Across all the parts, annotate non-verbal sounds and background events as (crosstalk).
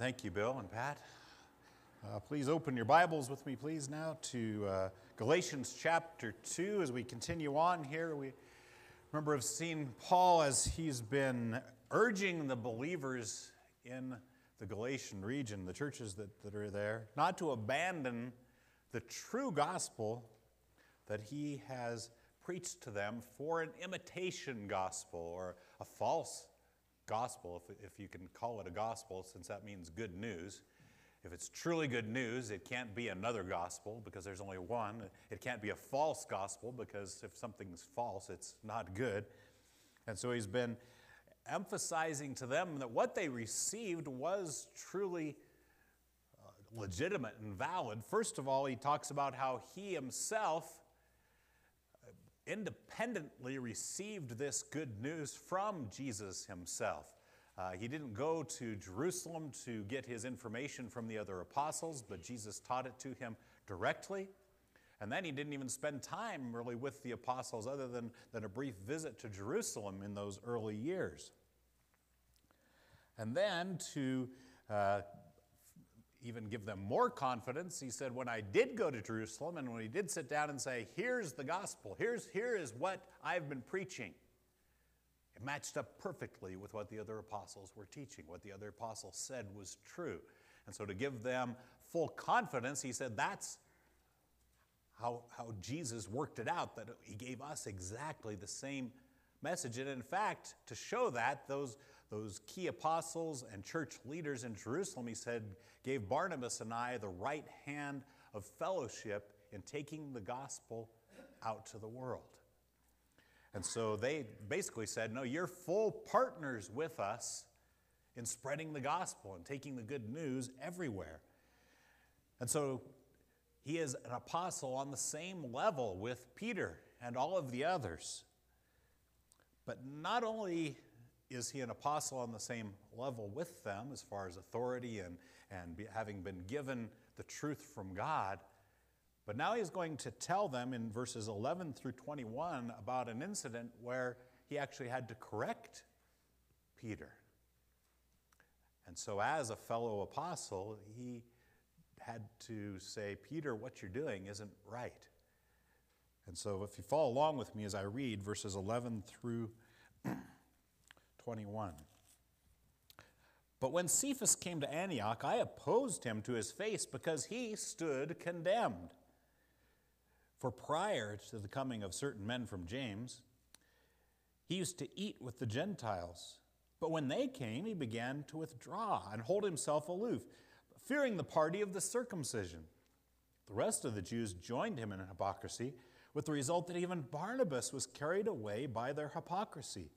Thank you, Bill and Pat. Uh, please open your Bibles with me, please, now to uh, Galatians chapter 2. As we continue on here, we remember have seen Paul as he's been urging the believers in the Galatian region, the churches that, that are there, not to abandon the true gospel that he has preached to them for an imitation gospel or a false gospel, if, if you can call it a gospel, since that means good news. If it's truly good news, it can't be another gospel because there's only one. It can't be a false gospel because if something's false, it's not good. And so he's been emphasizing to them that what they received was truly uh, legitimate and valid. First of all, he talks about how he himself independently received this good news from Jesus himself. Uh, he didn't go to Jerusalem to get his information from the other apostles, but Jesus taught it to him directly. And then he didn't even spend time really with the apostles other than, than a brief visit to Jerusalem in those early years. And then to uh, even give them more confidence, he said, When I did go to Jerusalem and when he did sit down and say, Here's the gospel, here's, here is what I've been preaching, it matched up perfectly with what the other apostles were teaching. What the other apostles said was true. And so to give them full confidence, he said, That's how, how Jesus worked it out, that he gave us exactly the same message. And in fact, to show that, those those key apostles and church leaders in Jerusalem, he said, gave Barnabas and I the right hand of fellowship in taking the gospel out to the world. And so they basically said, No, you're full partners with us in spreading the gospel and taking the good news everywhere. And so he is an apostle on the same level with Peter and all of the others. But not only is he an apostle on the same level with them as far as authority and, and be, having been given the truth from God? But now he's going to tell them in verses 11 through 21 about an incident where he actually had to correct Peter. And so, as a fellow apostle, he had to say, Peter, what you're doing isn't right. And so, if you follow along with me as I read verses 11 through 21. But when Cephas came to Antioch, I opposed him to his face because he stood condemned. For prior to the coming of certain men from James, he used to eat with the Gentiles. But when they came, he began to withdraw and hold himself aloof, fearing the party of the circumcision. The rest of the Jews joined him in hypocrisy, with the result that even Barnabas was carried away by their hypocrisy.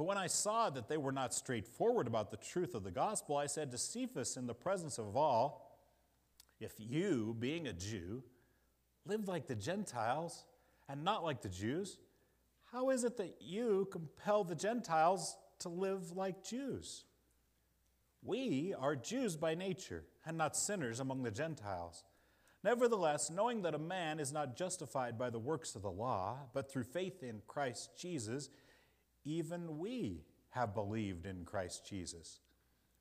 But when I saw that they were not straightforward about the truth of the gospel, I said to Cephas in the presence of all, If you, being a Jew, live like the Gentiles and not like the Jews, how is it that you compel the Gentiles to live like Jews? We are Jews by nature and not sinners among the Gentiles. Nevertheless, knowing that a man is not justified by the works of the law, but through faith in Christ Jesus, even we have believed in Christ Jesus,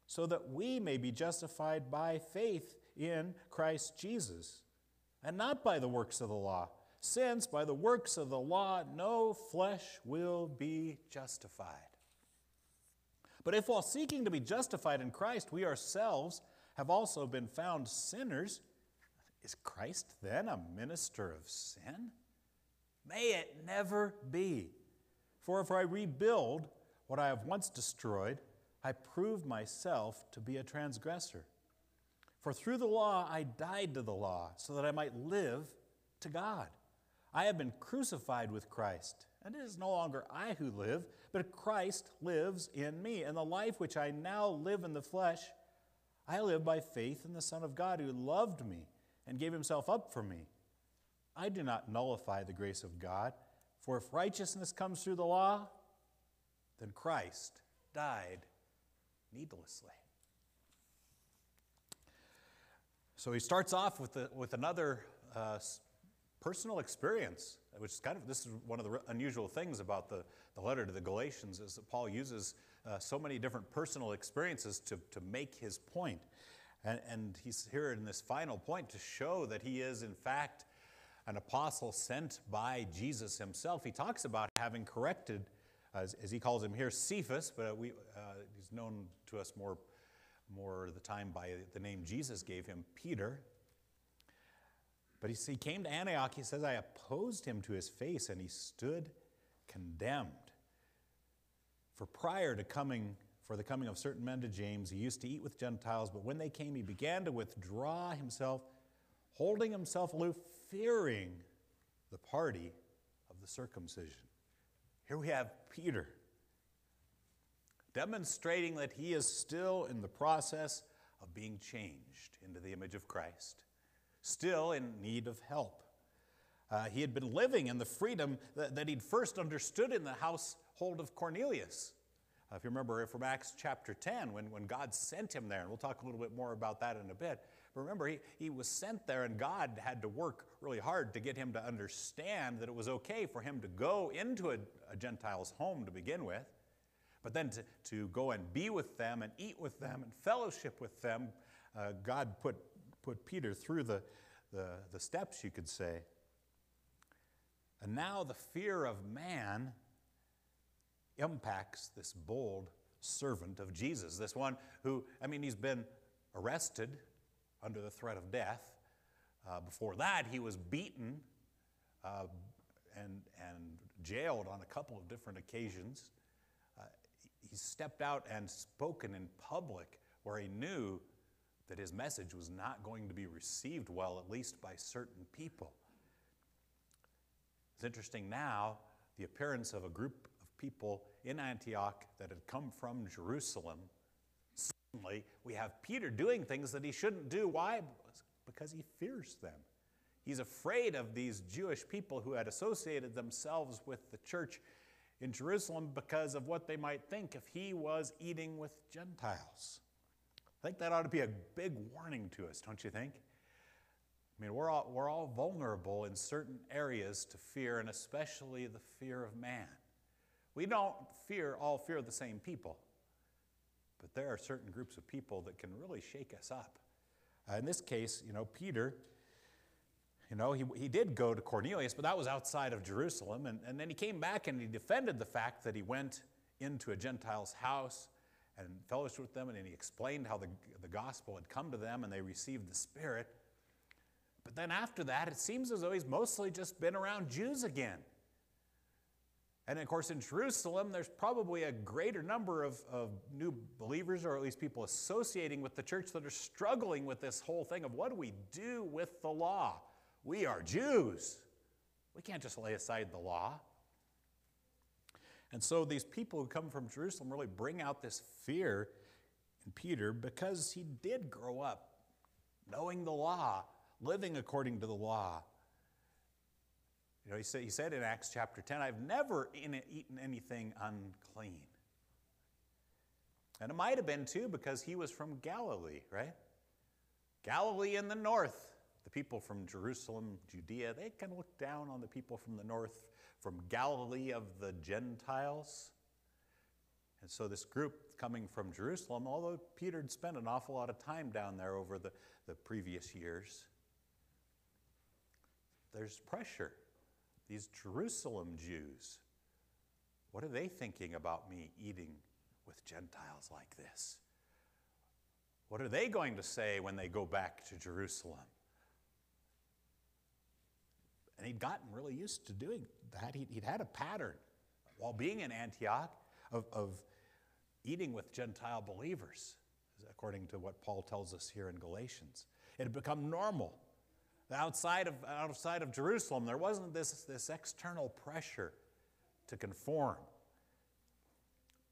so that we may be justified by faith in Christ Jesus, and not by the works of the law, since by the works of the law no flesh will be justified. But if while seeking to be justified in Christ, we ourselves have also been found sinners, is Christ then a minister of sin? May it never be. For if I rebuild what I have once destroyed, I prove myself to be a transgressor. For through the law I died to the law, so that I might live to God. I have been crucified with Christ, and it is no longer I who live, but Christ lives in me. And the life which I now live in the flesh, I live by faith in the Son of God who loved me and gave himself up for me. I do not nullify the grace of God. For if righteousness comes through the law, then Christ died needlessly. So he starts off with, the, with another uh, personal experience, which is kind of, this is one of the unusual things about the, the letter to the Galatians, is that Paul uses uh, so many different personal experiences to, to make his point. And, and he's here in this final point to show that he is, in fact, an apostle sent by Jesus himself. He talks about having corrected, as, as he calls him here, Cephas, but we, uh, he's known to us more, more the time by the name Jesus gave him, Peter. But he, he came to Antioch, he says, I opposed him to his face, and he stood condemned. For prior to coming, for the coming of certain men to James, he used to eat with Gentiles, but when they came, he began to withdraw himself, holding himself aloof, fearing the party of the circumcision. Here we have Peter demonstrating that he is still in the process of being changed into the image of Christ still in need of help. Uh, he had been living in the freedom that, that, he'd first understood in the household of Cornelius. Uh, if you remember from Acts chapter 10, when, when God sent him there, and we'll talk a little bit more about that in a bit. But remember, he, he was sent there, and God had to work really hard to get him to understand that it was okay for him to go into a, a Gentile's home to begin with, but then to, to go and be with them and eat with them and fellowship with them. Uh, God put put Peter through the, the, the steps, you could say. And now the fear of man impacts this bold servant of Jesus, this one who, I mean, he's been arrested under the threat of death. Uh, before that, he was beaten uh, and, and jailed on a couple of different occasions. Uh, he stepped out and spoken in public where he knew that his message was not going to be received well, at least by certain people. It's interesting now, the appearance of a group of people in Antioch that had come from Jerusalem. Suddenly, we have Peter doing things that he shouldn't do. Why? Because he fears them. He's afraid of these Jewish people who had associated themselves with the church in Jerusalem because of what they might think if he was eating with Gentiles. I think that ought to be a big warning to us, don't you think? I mean, we're all, we're all vulnerable in certain areas to fear, and especially the fear of man. We don't fear all fear the same people, but there are certain groups of people that can really shake us up. Uh, in this case, you know, Peter, you know, he, he did go to Cornelius, but that was outside of Jerusalem. And, and then he came back and he defended the fact that he went into a Gentile's house and fellowship with them, and he explained how the, the gospel had come to them and they received the Spirit. But then after that, it seems as though he's mostly just been around Jews again. And of course, in Jerusalem, there's probably a greater number of, of new believers, or at least people associating with the church, that are struggling with this whole thing of what do we do with the law? We are Jews. We can't just lay aside the law. And so these people who come from Jerusalem really bring out this fear in Peter because he did grow up knowing the law, living according to the law. You know, he said, he said in Acts chapter 10, I've never eaten anything unclean. And it might have been too because he was from Galilee, right? Galilee in the north. The people from Jerusalem, Judea, they can look down on the people from the north from Galilee of the Gentiles. And so, this group coming from Jerusalem, although Peter had spent an awful lot of time down there over the, the previous years, there's pressure. These Jerusalem Jews, what are they thinking about me eating with Gentiles like this? What are they going to say when they go back to Jerusalem? And he'd gotten really used to doing that. He'd, he'd had a pattern while being in Antioch of, of eating with Gentile believers, according to what Paul tells us here in Galatians. It had become normal. Outside of, outside of Jerusalem, there wasn't this, this external pressure to conform.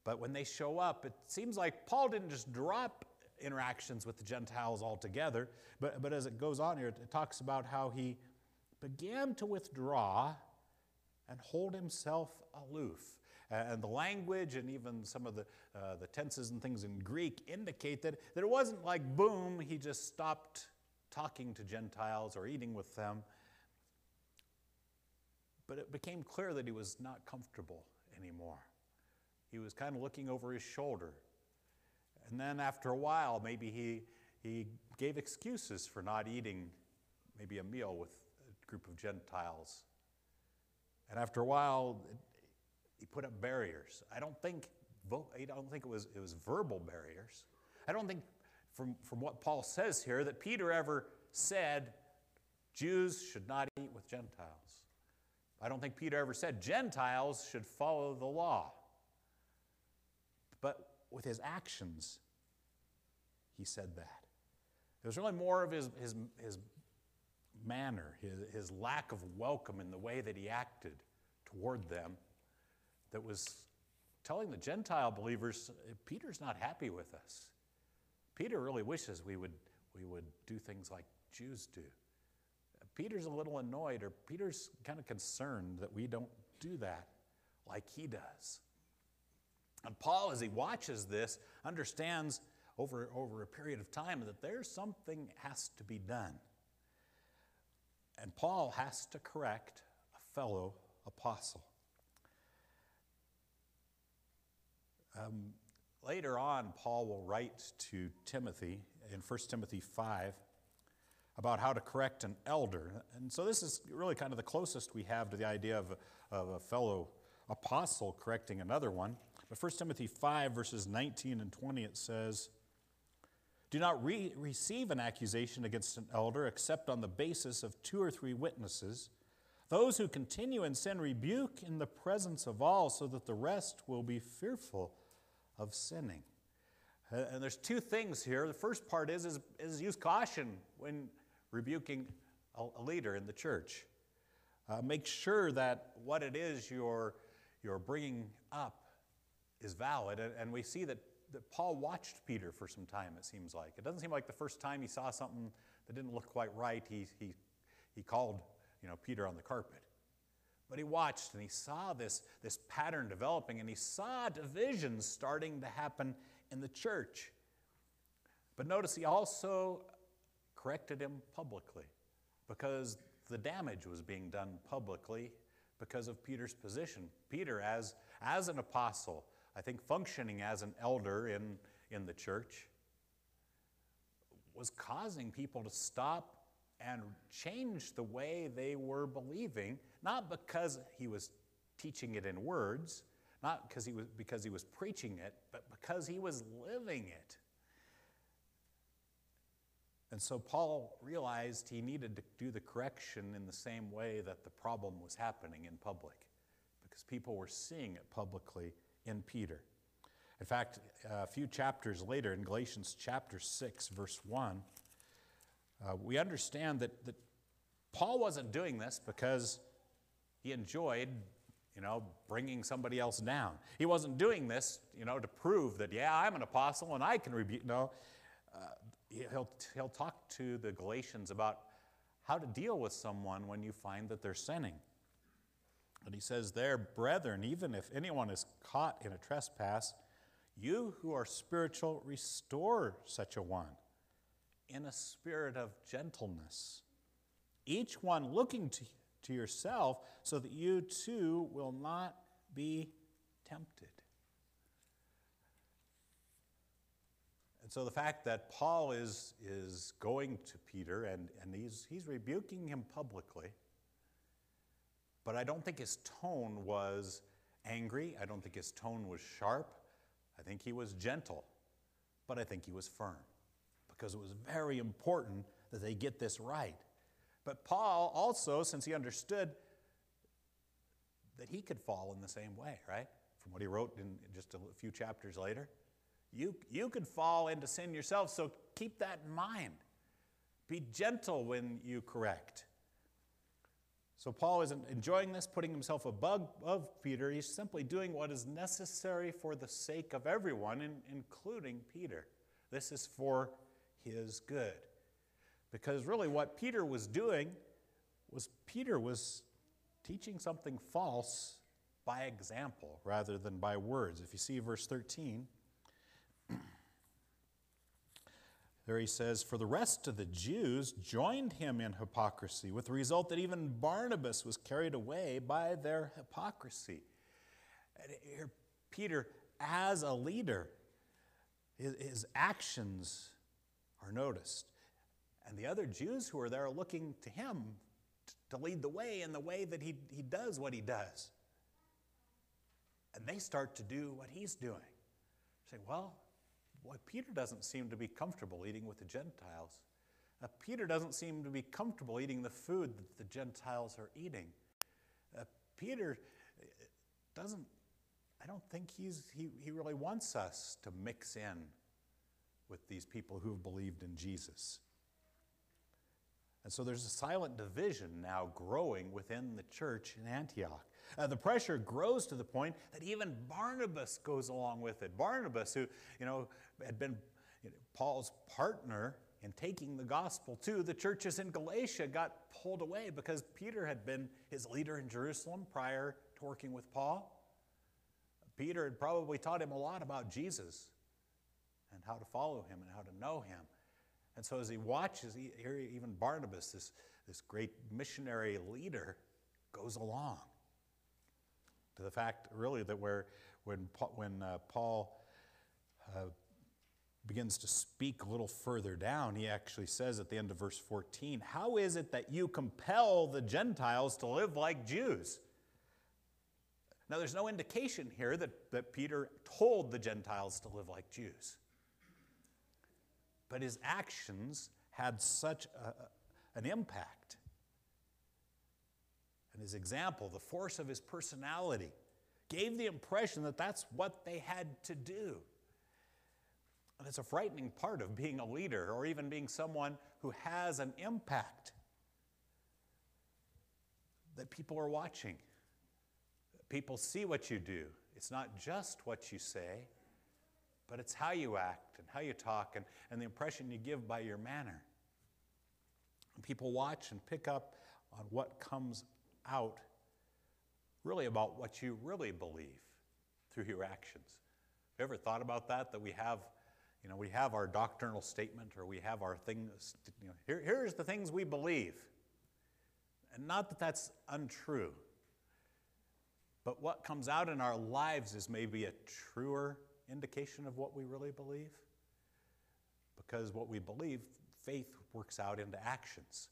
But when they show up, it seems like Paul didn't just drop interactions with the Gentiles altogether, but, but as it goes on here, it talks about how he began to withdraw and hold himself aloof. And the language and even some of the, uh, the tenses and things in Greek indicate that, that it wasn't like, boom, he just stopped talking to Gentiles or eating with them. But it became clear that he was not comfortable anymore. he was kind of looking over his shoulder. And then after a while, maybe he, he gave excuses for not eating maybe a meal with a group of Gentiles. And after a while, he put up barriers. I don't think, I don't think it, was, it was verbal barriers. I don't think, from, from what Paul says here, that Peter ever said Jews should not eat with Gentiles. I don't think Peter ever said Gentiles should follow the law. But with his actions, he said that. It was really more of his, his, his manner, his, his lack of welcome in the way that he acted toward them that was telling the Gentile believers, Peter's not happy with us. Peter really wishes we would, we would do things like Jews do. Peter's a little annoyed, or Peter's kind of concerned that we don't do that like he does. And Paul, as he watches this, understands over, over a period of time that there's something has to be done. And Paul has to correct a fellow apostle. Um, later on, Paul will write to Timothy in 1 Timothy 5 about how to correct an elder. And so this is really kind of the closest we have to the idea of, of a fellow apostle correcting another one. But 1 Timothy 5, verses 19 and 20, it says, Do not re- receive an accusation against an elder except on the basis of two or three witnesses. Those who continue in sin rebuke in the presence of all, so that the rest will be fearful of sinning. And there's two things here. The first part is, is, is use caution when rebuking a, a leader in the church. Uh, make sure that what it is you're, you're bringing up is valid. And, and we see that, that Paul watched Peter for some time, it seems like. It doesn't seem like the first time he saw something that didn't look quite right, he, he, he called you know, Peter on the carpet. But he watched and he saw this, this pattern developing and he saw divisions starting to happen in the church. But notice he also corrected him publicly because the damage was being done publicly because of Peter's position. Peter, as, as an apostle, I think functioning as an elder in, in the church, was causing people to stop and change the way they were believing, not because he was teaching it in words, not because he was, because he was preaching it, but because he was living it. And so Paul realized he needed to do the correction in the same way that the problem was happening in public, because people were seeing it publicly in Peter. In fact, a few chapters later, in Galatians chapter 6, verse 1, uh, we understand that, that Paul wasn't doing this because he enjoyed, you know, bringing somebody else down. He wasn't doing this, you know, to prove that, yeah, I'm an apostle and I can rebuke. No, uh, he'll, he'll talk to the Galatians about how to deal with someone when you find that they're sinning. And he says there, brethren, even if anyone is caught in a trespass, you who are spiritual, restore such a one in a spirit of gentleness, each one looking to, to yourself so that you too will not be tempted. And so the fact that Paul is, is going to Peter and, and he's, he's rebuking him publicly, but I don't think his tone was angry. I don't think his tone was sharp. I think he was gentle, but I think he was firm because it was very important that they get this right. But Paul also, since he understood that he could fall in the same way, right? From what he wrote in just a few chapters later, you, you could fall into sin yourself, so keep that in mind. Be gentle when you correct. So Paul isn't enjoying this, putting himself above, above Peter. He's simply doing what is necessary for the sake of everyone, in, including Peter. This is for his good. Because really, what Peter was doing was Peter was teaching something false by example rather than by words. If you see verse 13, (clears throat) there he says, For the rest of the Jews joined him in hypocrisy, with the result that even Barnabas was carried away by their hypocrisy. And here, Peter as a leader. His, his actions are noticed. And the other Jews who are there are looking to him to lead the way in the way that he, he does what he does. And they start to do what he's doing. Say, well, boy, Peter doesn't seem to be comfortable eating with the Gentiles. Uh, Peter doesn't seem to be comfortable eating the food that the Gentiles are eating. Uh, Peter uh, doesn't, I don't think he's, he, he really wants us to mix in with these people who have believed in Jesus. And so there's a silent division now growing within the church in Antioch. Uh, the pressure grows to the point that even Barnabas goes along with it. Barnabas, who you know had been you know, Paul's partner in taking the gospel to the churches in Galatia, got pulled away because Peter had been his leader in Jerusalem prior to working with Paul. Peter had probably taught him a lot about Jesus and how to follow him and how to know him. And so as he watches, here even Barnabas, this, this great missionary leader, goes along to the fact, really, that where, when, when uh, Paul uh, begins to speak a little further down, he actually says at the end of verse 14, How is it that you compel the Gentiles to live like Jews? Now, there's no indication here that, that Peter told the Gentiles to live like Jews. But his actions had such a, an impact. And his example, the force of his personality, gave the impression that that's what they had to do. And it's a frightening part of being a leader or even being someone who has an impact. That people are watching. People see what you do. It's not just what you say, but it's how you act and how you talk and, and the impression you give by your manner. And people watch and pick up on what comes out really about what you really believe through your actions. Have you ever thought about that? That we have, you know, we have our doctrinal statement or we have our things, you know, here, here's the things we believe. And not that that's untrue, but what comes out in our lives is maybe a truer indication of what we really believe? Because what we believe, faith works out into actions.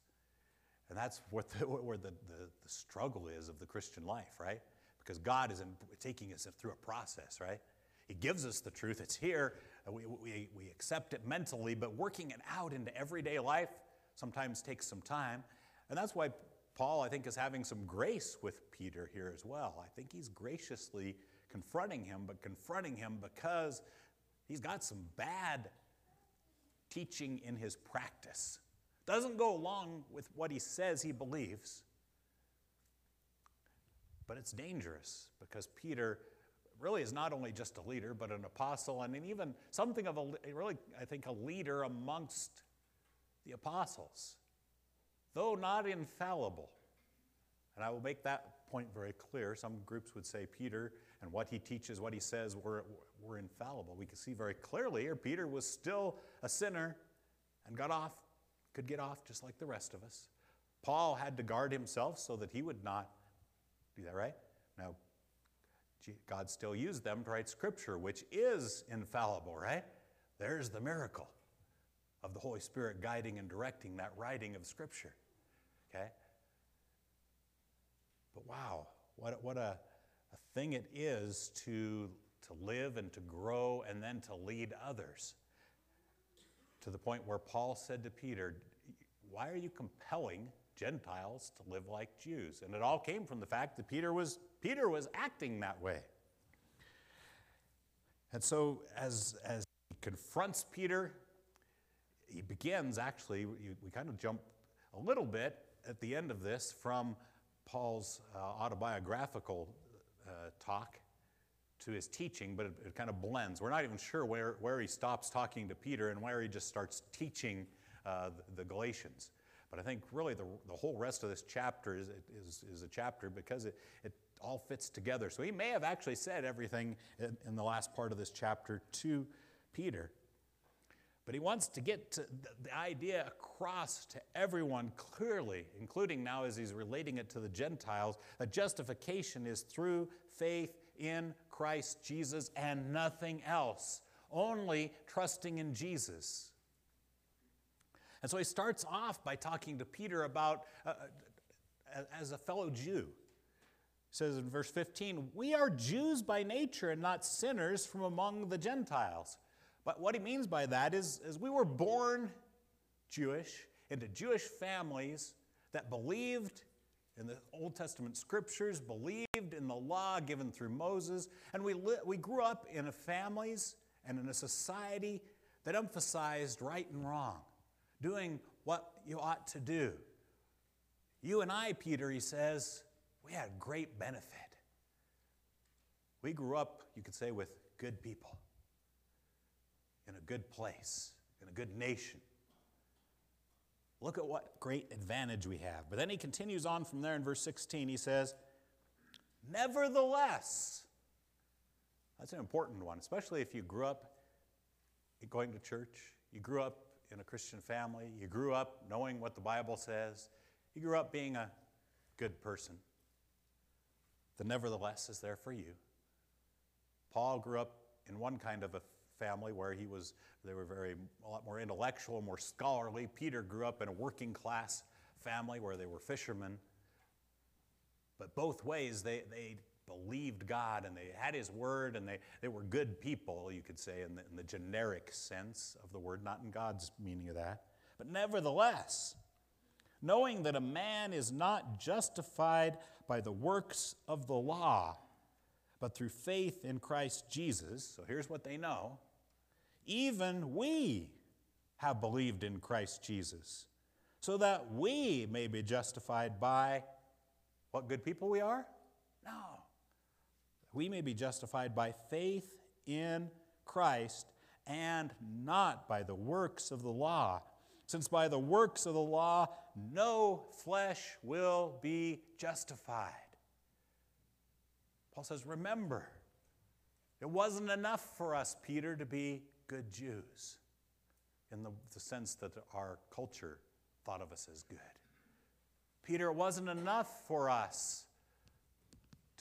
And that's what the, (laughs) where the, the, the, struggle is of the Christian life, right? Because God is in, taking us through a process, right? He gives us the truth, it's here, we, we, we accept it mentally, but working it out into everyday life sometimes takes some time. And that's why Paul, I think, is having some grace with Peter here as well. I think he's graciously confronting him, but confronting him because he's got some bad teaching in his practice. Doesn't go along with what he says he believes. But it's dangerous because Peter really is not only just a leader, but an apostle and even something of a, really, I think, a leader amongst the apostles, though not infallible. And I will make that point very clear. Some groups would say Peter and what he teaches, what he says, were, were infallible. We can see very clearly here Peter was still a sinner and got off, could get off just like the rest of us. Paul had to guard himself so that he would not do that, right? Now, God still used them to write scripture, which is infallible, right? There's the miracle of the Holy Spirit guiding and directing that writing of scripture, okay? But wow, what, what a a thing it is to, to live and to grow and then to lead others. To the point where Paul said to Peter, Why are you compelling Gentiles to live like Jews? And it all came from the fact that Peter was, Peter was acting that way. And so, as, as he confronts Peter, he begins actually, we, kind of jump a little bit at the end of this from Paul's uh, autobiographical uh, talk to his teaching, but it, it, kind of blends. We're not even sure where, where he stops talking to Peter and where he just starts teaching uh, the, Galatians. But I think really the, the whole rest of this chapter is, is, is a chapter because it, it all fits together. So he may have actually said everything in, in the last part of this chapter to Peter. But he wants to get to the idea across to everyone clearly, including now as he's relating it to the Gentiles, that justification is through faith in Christ Jesus and nothing else, only trusting in Jesus. And so he starts off by talking to Peter about, uh, uh as a fellow Jew. He says in verse 15, We are Jews by nature and not sinners from among the Gentiles. But what he means by that is, is we were born Jewish into Jewish families that believed in the Old Testament scriptures, believed in the law given through Moses, and we, li- we grew up in families and in a society that emphasized right and wrong, doing what you ought to do. You and I, Peter, he says, we had great benefit. We grew up, you could say, with good people, in a good place, in a good nation. Look at what great advantage we have. But then he continues on from there in verse 16. He says, Nevertheless, that's an important one, especially if you grew up going to church, you grew up in a Christian family, you grew up knowing what the Bible says, you grew up being a good person. The nevertheless is there for you. Paul grew up in one kind of a family where he was they were very a lot more intellectual more scholarly. Peter grew up in a working class family where they were fishermen. But both ways they, they believed god and they had his word and they, they were good people you could say in the, in the generic sense of the word not in god's meaning of that. But nevertheless knowing that a man is not justified by the works of the law but through faith in Christ Jesus. So here's what they know even we have believed in Christ Jesus, so that we may be justified by what good people we are? No. We may be justified by faith in Christ and not by the works of the law. Since by the works of the law no flesh will be justified. Paul says, Remember, it wasn't enough for us, Peter, to be good Jews in the, the sense that our culture thought of us as good. Peter, it wasn't enough for us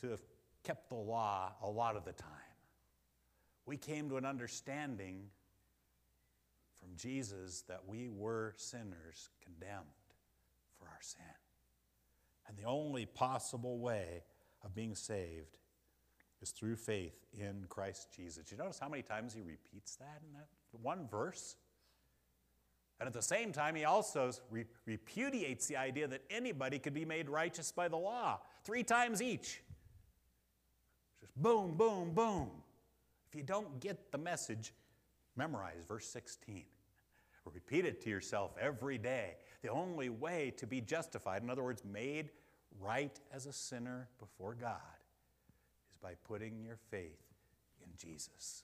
to have kept the law a lot of the time. We came to an understanding from Jesus that we were sinners condemned for our sin. And the only possible way of being saved is through faith in Christ Jesus. You notice how many times he repeats that in that one verse? And at the same time, he also re- repudiates the idea that anybody could be made righteous by the law. Three times each. Just boom, boom, boom. If you don't get the message, memorize verse 16. Repeat it to yourself every day. The only way to be justified, in other words, made right as a sinner before God, by putting your faith in Jesus.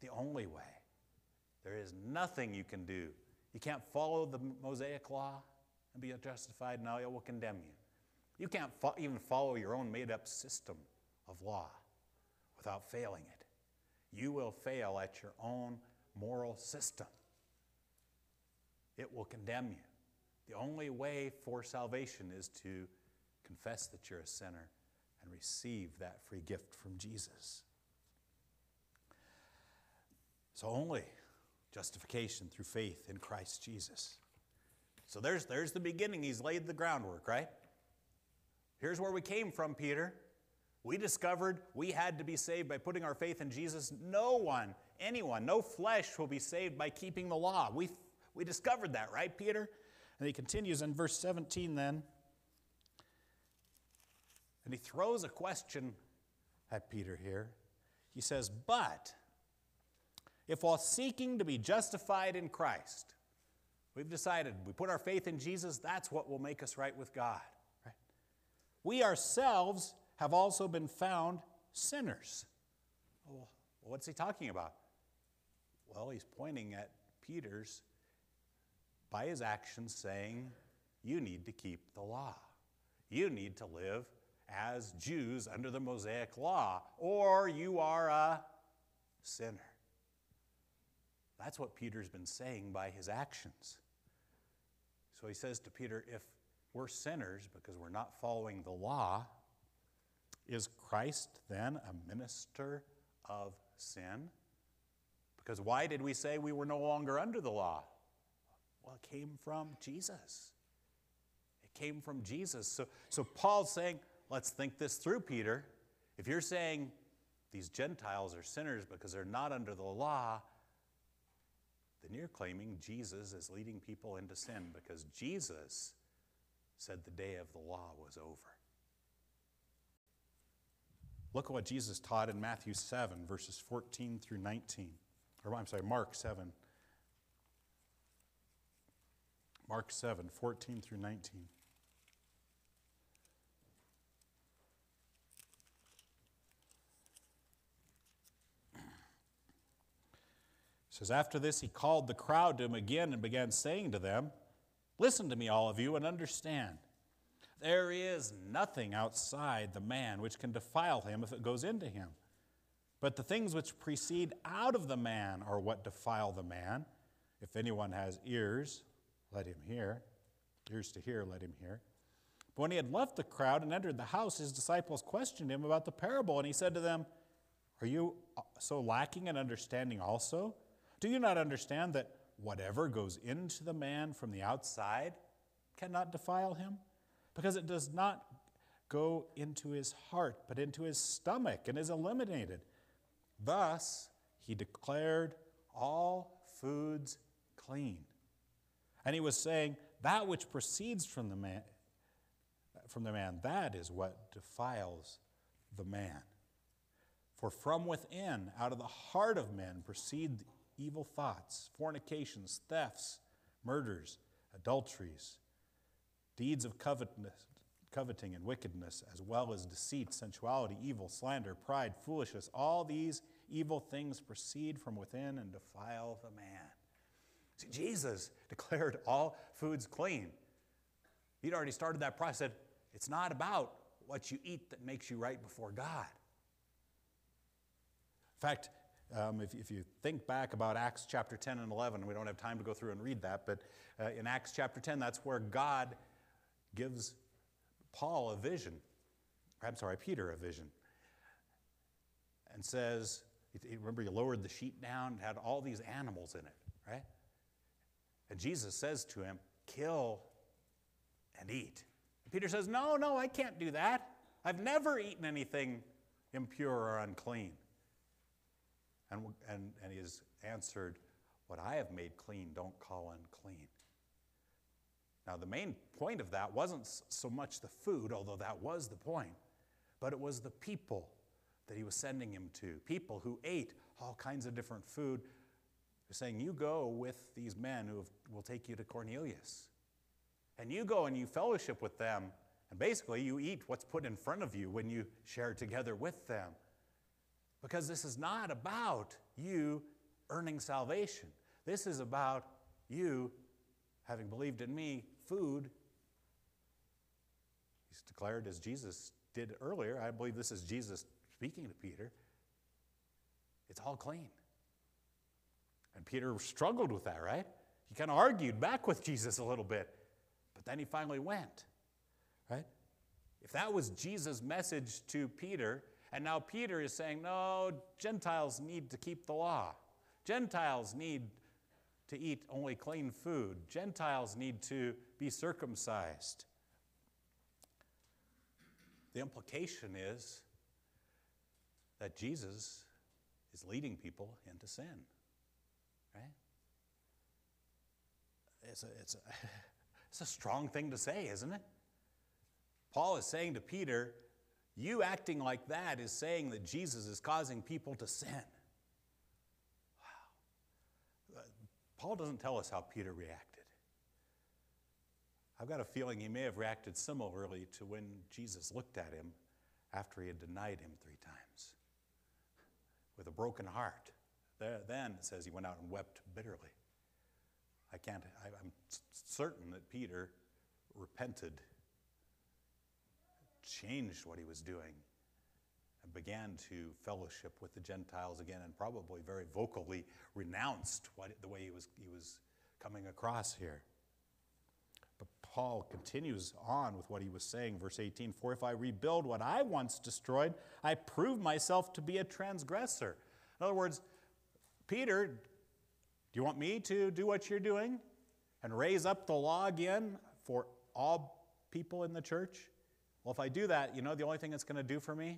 The only way. There is nothing you can do. You can't follow the Mosaic law and be justified. Now it will condemn you. You can't fo- even follow your own made up system of law without failing it. You will fail at your own moral system. It will condemn you. The only way for salvation is to confess that you're a sinner and receive that free gift from Jesus. So only justification through faith in Christ Jesus. So there's, there's the beginning. He's laid the groundwork, right? Here's where we came from, Peter. We discovered we had to be saved by putting our faith in Jesus. No one, anyone, no flesh will be saved by keeping the law. We, we discovered that, right, Peter? And he continues in verse 17 then. And he throws a question at Peter here. He says, But if while seeking to be justified in Christ, we've decided we put our faith in Jesus, that's what will make us right with God. Right? We ourselves have also been found sinners. Well, what's he talking about? Well, he's pointing at Peter's, by his actions, saying, You need to keep the law. You need to live as Jews under the Mosaic law, or you are a sinner. That's what Peter's been saying by his actions. So he says to Peter, if we're sinners because we're not following the law, Is Christ then a minister of sin? Because why did we say we were no longer under the law? Well, it came from Jesus. It came from Jesus. So, so Paul's saying, let's think this through, Peter. If you're saying these Gentiles are sinners because they're not under the law, then you're claiming Jesus is leading people into sin because Jesus said the day of the law was over. Look at what Jesus taught in Matthew 7, verses 14 through 19. Or I'm sorry, Mark 7. Mark 7, 14 through 19. Says, After this, he called the crowd to him again and began saying to them, Listen to me, all of you, and understand. There is nothing outside the man which can defile him if it goes into him. But the things which proceed out of the man are what defile the man. If anyone has ears, let him hear. Ears to hear, let him hear. But when he had left the crowd and entered the house, his disciples questioned him about the parable, and he said to them, Are you so lacking in understanding also? Do you not understand that whatever goes into the man from the outside cannot defile him? Because it does not go into his heart, but into his stomach and is eliminated. Thus, he declared all foods clean. And he was saying, That which proceeds from the man, from the man, that is what defiles the man. For from within, out of the heart of men, proceed evil thoughts, fornications, thefts, murders, adulteries, deeds of coveting and wickedness, as well as deceit, sensuality, evil, slander, pride, foolishness. All these evil things proceed from within and defile the man. See, Jesus (laughs) declared all foods clean. He'd already started that process. It's not about what you eat that makes you right before God. In fact, um, if, if, you think back about Acts chapter 10 and 11, we don't have time to go through and read that, but uh, in Acts chapter 10, that's where God gives Paul a vision. I'm sorry, Peter a vision. And says, remember, you lowered the sheet down, and had all these animals in it, right? And Jesus says to him, kill and eat. And Peter says, No, no, I can't do that. I've never eaten anything impure or unclean. And, and, and he has answered, What I have made clean, don't call unclean. Now, the main point of that wasn't so much the food, although that was the point, but it was the people that he was sending him to. People who ate all kinds of different food. Saying, You go with these men who will take you to Cornelius. And you go and you fellowship with them. And basically, you eat what's put in front of you when you share together with them. Because this is not about you earning salvation. This is about you having believed in me, food. He's declared as Jesus did earlier. I believe this is Jesus speaking to Peter. It's all clean. And Peter struggled with that, right? He kind of argued back with Jesus a little bit, but then he finally went, right? If that was Jesus' message to Peter, and now Peter is saying, no, Gentiles need to keep the law. Gentiles need to eat only clean food. Gentiles need to be circumcised. The implication is that Jesus is leading people into sin. Right? It's a, it's a, (laughs) it's a strong thing to say, isn't it? Paul is saying to Peter, you acting like that is saying that Jesus is causing people to sin. Wow. Paul doesn't tell us how Peter reacted. I've got a feeling he may have reacted similarly to when Jesus looked at him after he had denied him three times with a broken heart. Then it says he went out and wept bitterly. I can't, I'm certain that Peter repented changed what he was doing and began to fellowship with the Gentiles again and probably very vocally renounced what, the way he was, he was coming across here. But Paul continues on with what he was saying, verse 18 For if I rebuild what I once destroyed, I prove myself to be a transgressor. In other words, Peter, do you want me to do what you're doing and raise up the law again for all people in the church? Well, if I do that, you know the only thing it's going to do for me?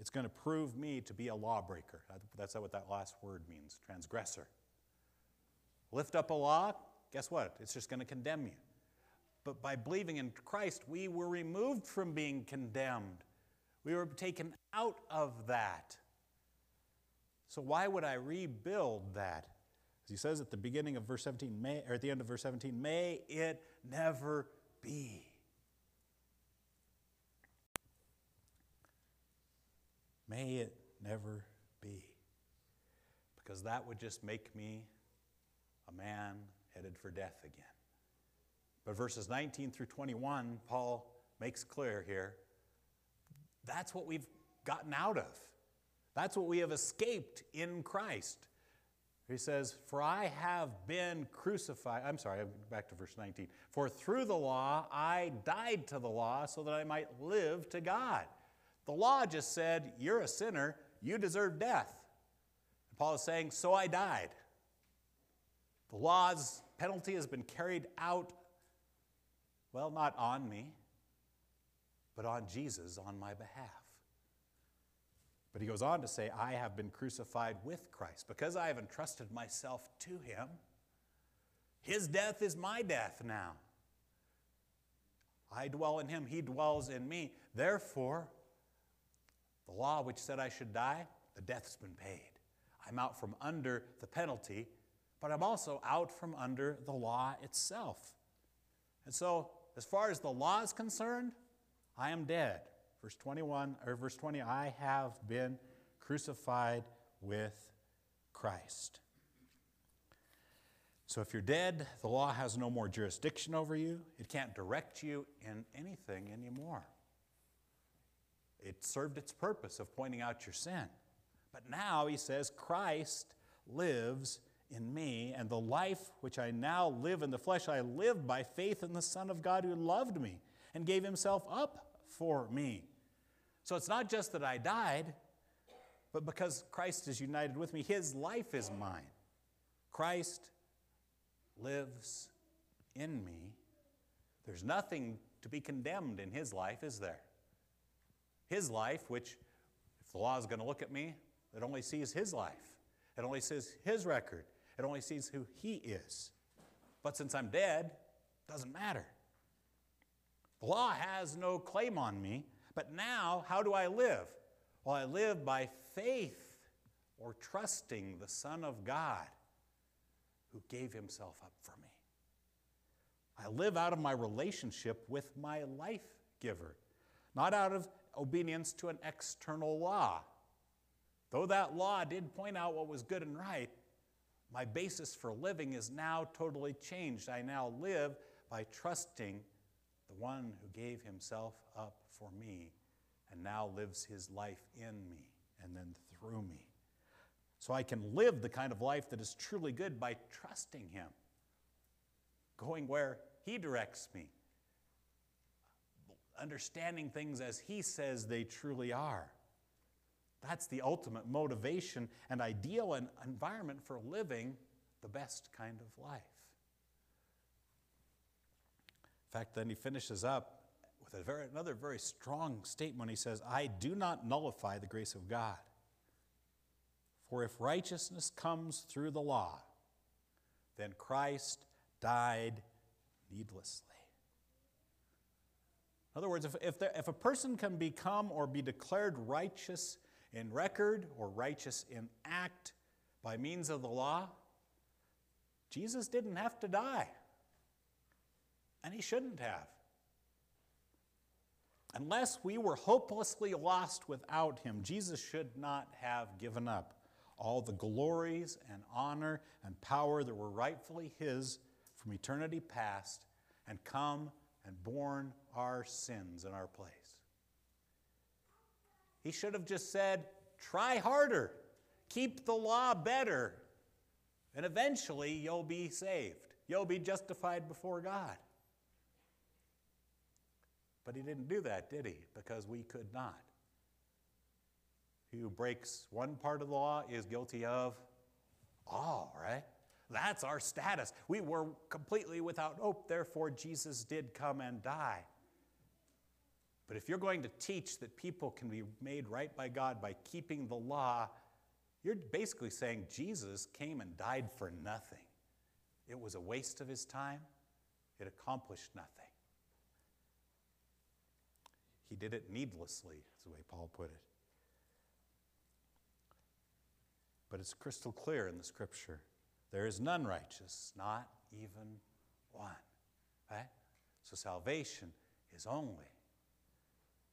It's going to prove me to be a lawbreaker. That's what that last word means transgressor. Lift up a law, guess what? It's just going to condemn you. But by believing in Christ, we were removed from being condemned. We were taken out of that. So why would I rebuild that? As he says at the beginning of verse 17, may, or at the end of verse 17, may it never be. May it never be. Because that would just make me a man headed for death again. But verses 19 through 21, Paul makes clear here that's what we've gotten out of. That's what we have escaped in Christ. He says, For I have been crucified. I'm sorry, I'm back to verse 19. For through the law I died to the law so that I might live to God. The law just said, You're a sinner, you deserve death. And Paul is saying, So I died. The law's penalty has been carried out, well, not on me, but on Jesus on my behalf. But he goes on to say, I have been crucified with Christ. Because I have entrusted myself to him, his death is my death now. I dwell in him, he dwells in me. Therefore, the law which said I should die, the death's been paid. I'm out from under the penalty but I'm also out from under the law itself. And so, as far as the law is concerned, I am dead. Verse 21 or verse 20, I have been crucified with Christ. So if you're dead, the law has no more jurisdiction over you. It can't direct you in anything anymore. It served its purpose of pointing out your sin. But now he says Christ lives in me, and the life which I now live in the flesh, I live by faith in the Son of God who loved me and gave himself up for me. So it's not just that I died, but because Christ is united with me, his life is mine. Christ lives in me. There's nothing to be condemned in his life, is there? His life, which, if the law is going to look at me, it only sees his life. It only sees his record. It only sees who He is. But since I'm dead, it doesn't matter. The law has no claim on me, but now how do I live? Well, I live by faith or trusting the Son of God who gave Himself up for me. I live out of my relationship with my life giver, not out of obedience to an external law. Though that law did point out what was good and right, my basis for living is now totally changed. I now live by trusting the one who gave himself up for me and now lives his life in me and then through me. So I can live the kind of life that is truly good by trusting him, going where he directs me, understanding things as he says they truly are. That's the ultimate motivation and ideal and environment for living the best kind of life. In fact, then he finishes up with very, another very strong statement. He says, I do not nullify the grace of God. For if righteousness comes through the law, then Christ died needlessly. In other words, if, if, there, if a person can become or be declared righteous in record or righteous in act by means of the law, Jesus didn't have to die. And he shouldn't have. Unless we were hopelessly lost without him, Jesus should not have given up all the glories and honor and power that were rightfully his from eternity past and come and borne our sins in our place. He should have just said, try harder, keep the law better, and eventually you'll be saved. You'll be justified before God. But he didn't do that, did he? Because we could not. Who breaks one part of the law is guilty of all, right? That's our status. We were completely without hope, therefore, Jesus did come and die. But if you're going to teach that people can be made right by God by keeping the law, you're basically saying Jesus came and died for nothing. It was a waste of his time, it accomplished nothing. He did it needlessly, is the way Paul put it. But it's crystal clear in the scripture there is none righteous, not even one. Right? So salvation is only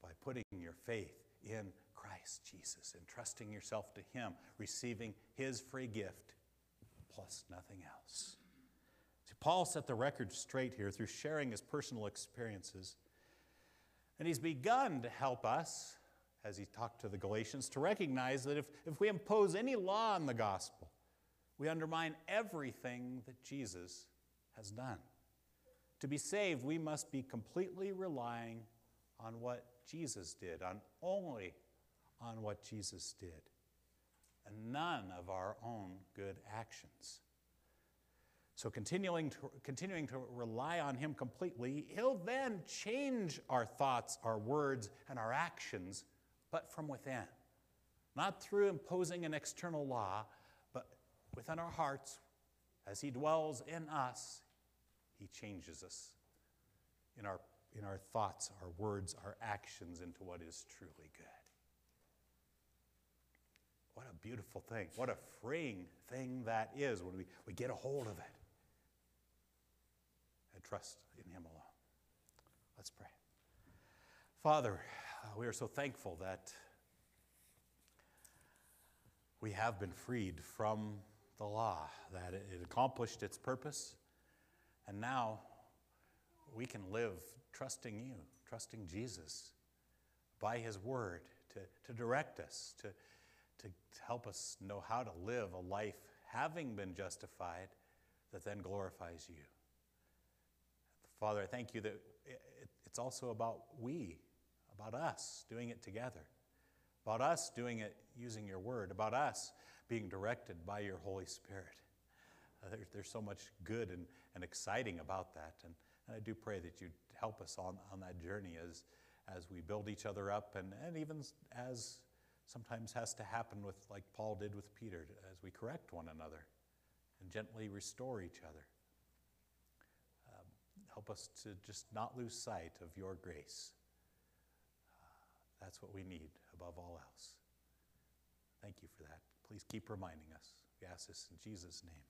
by putting your faith in Christ Jesus and trusting yourself to Him, receiving His free gift plus nothing else. See, Paul set the record straight here through sharing his personal experiences. And he's begun to help us, as he talked to the Galatians, to recognize that if, if we impose any law on the gospel, we undermine everything that Jesus has done. To be saved, we must be completely relying on what Jesus did, on only on what Jesus did, and none of our own good actions. So, continuing to, continuing to rely on Him completely, He'll then change our thoughts, our words, and our actions, but from within. Not through imposing an external law, but within our hearts, as He dwells in us, He changes us in our, in our thoughts, our words, our actions into what is truly good. What a beautiful thing. What a freeing thing that is when we, we get a hold of it and trust in Him alone. Let's pray. Father, uh, we are so thankful that we have been freed from the law, that it accomplished its purpose, and now we can live trusting you, trusting Jesus by His Word to, to direct us, to, to help us know how to live a life having been justified that then glorifies you. Father, I thank you that it's also about we, about us doing it together, about us doing it using your word, about us being directed by your Holy Spirit. Uh, there, there's so much good and, and exciting about that. And, and I do pray that you help us on, on that journey as, as we build each other up and, and even as sometimes has to happen with, like Paul did with Peter, as we correct one another and gently restore each other. Um, help us to just not lose sight of your grace. Uh, that's what we need above all else. Thank you for that. Please keep reminding us. We ask this in Jesus' name.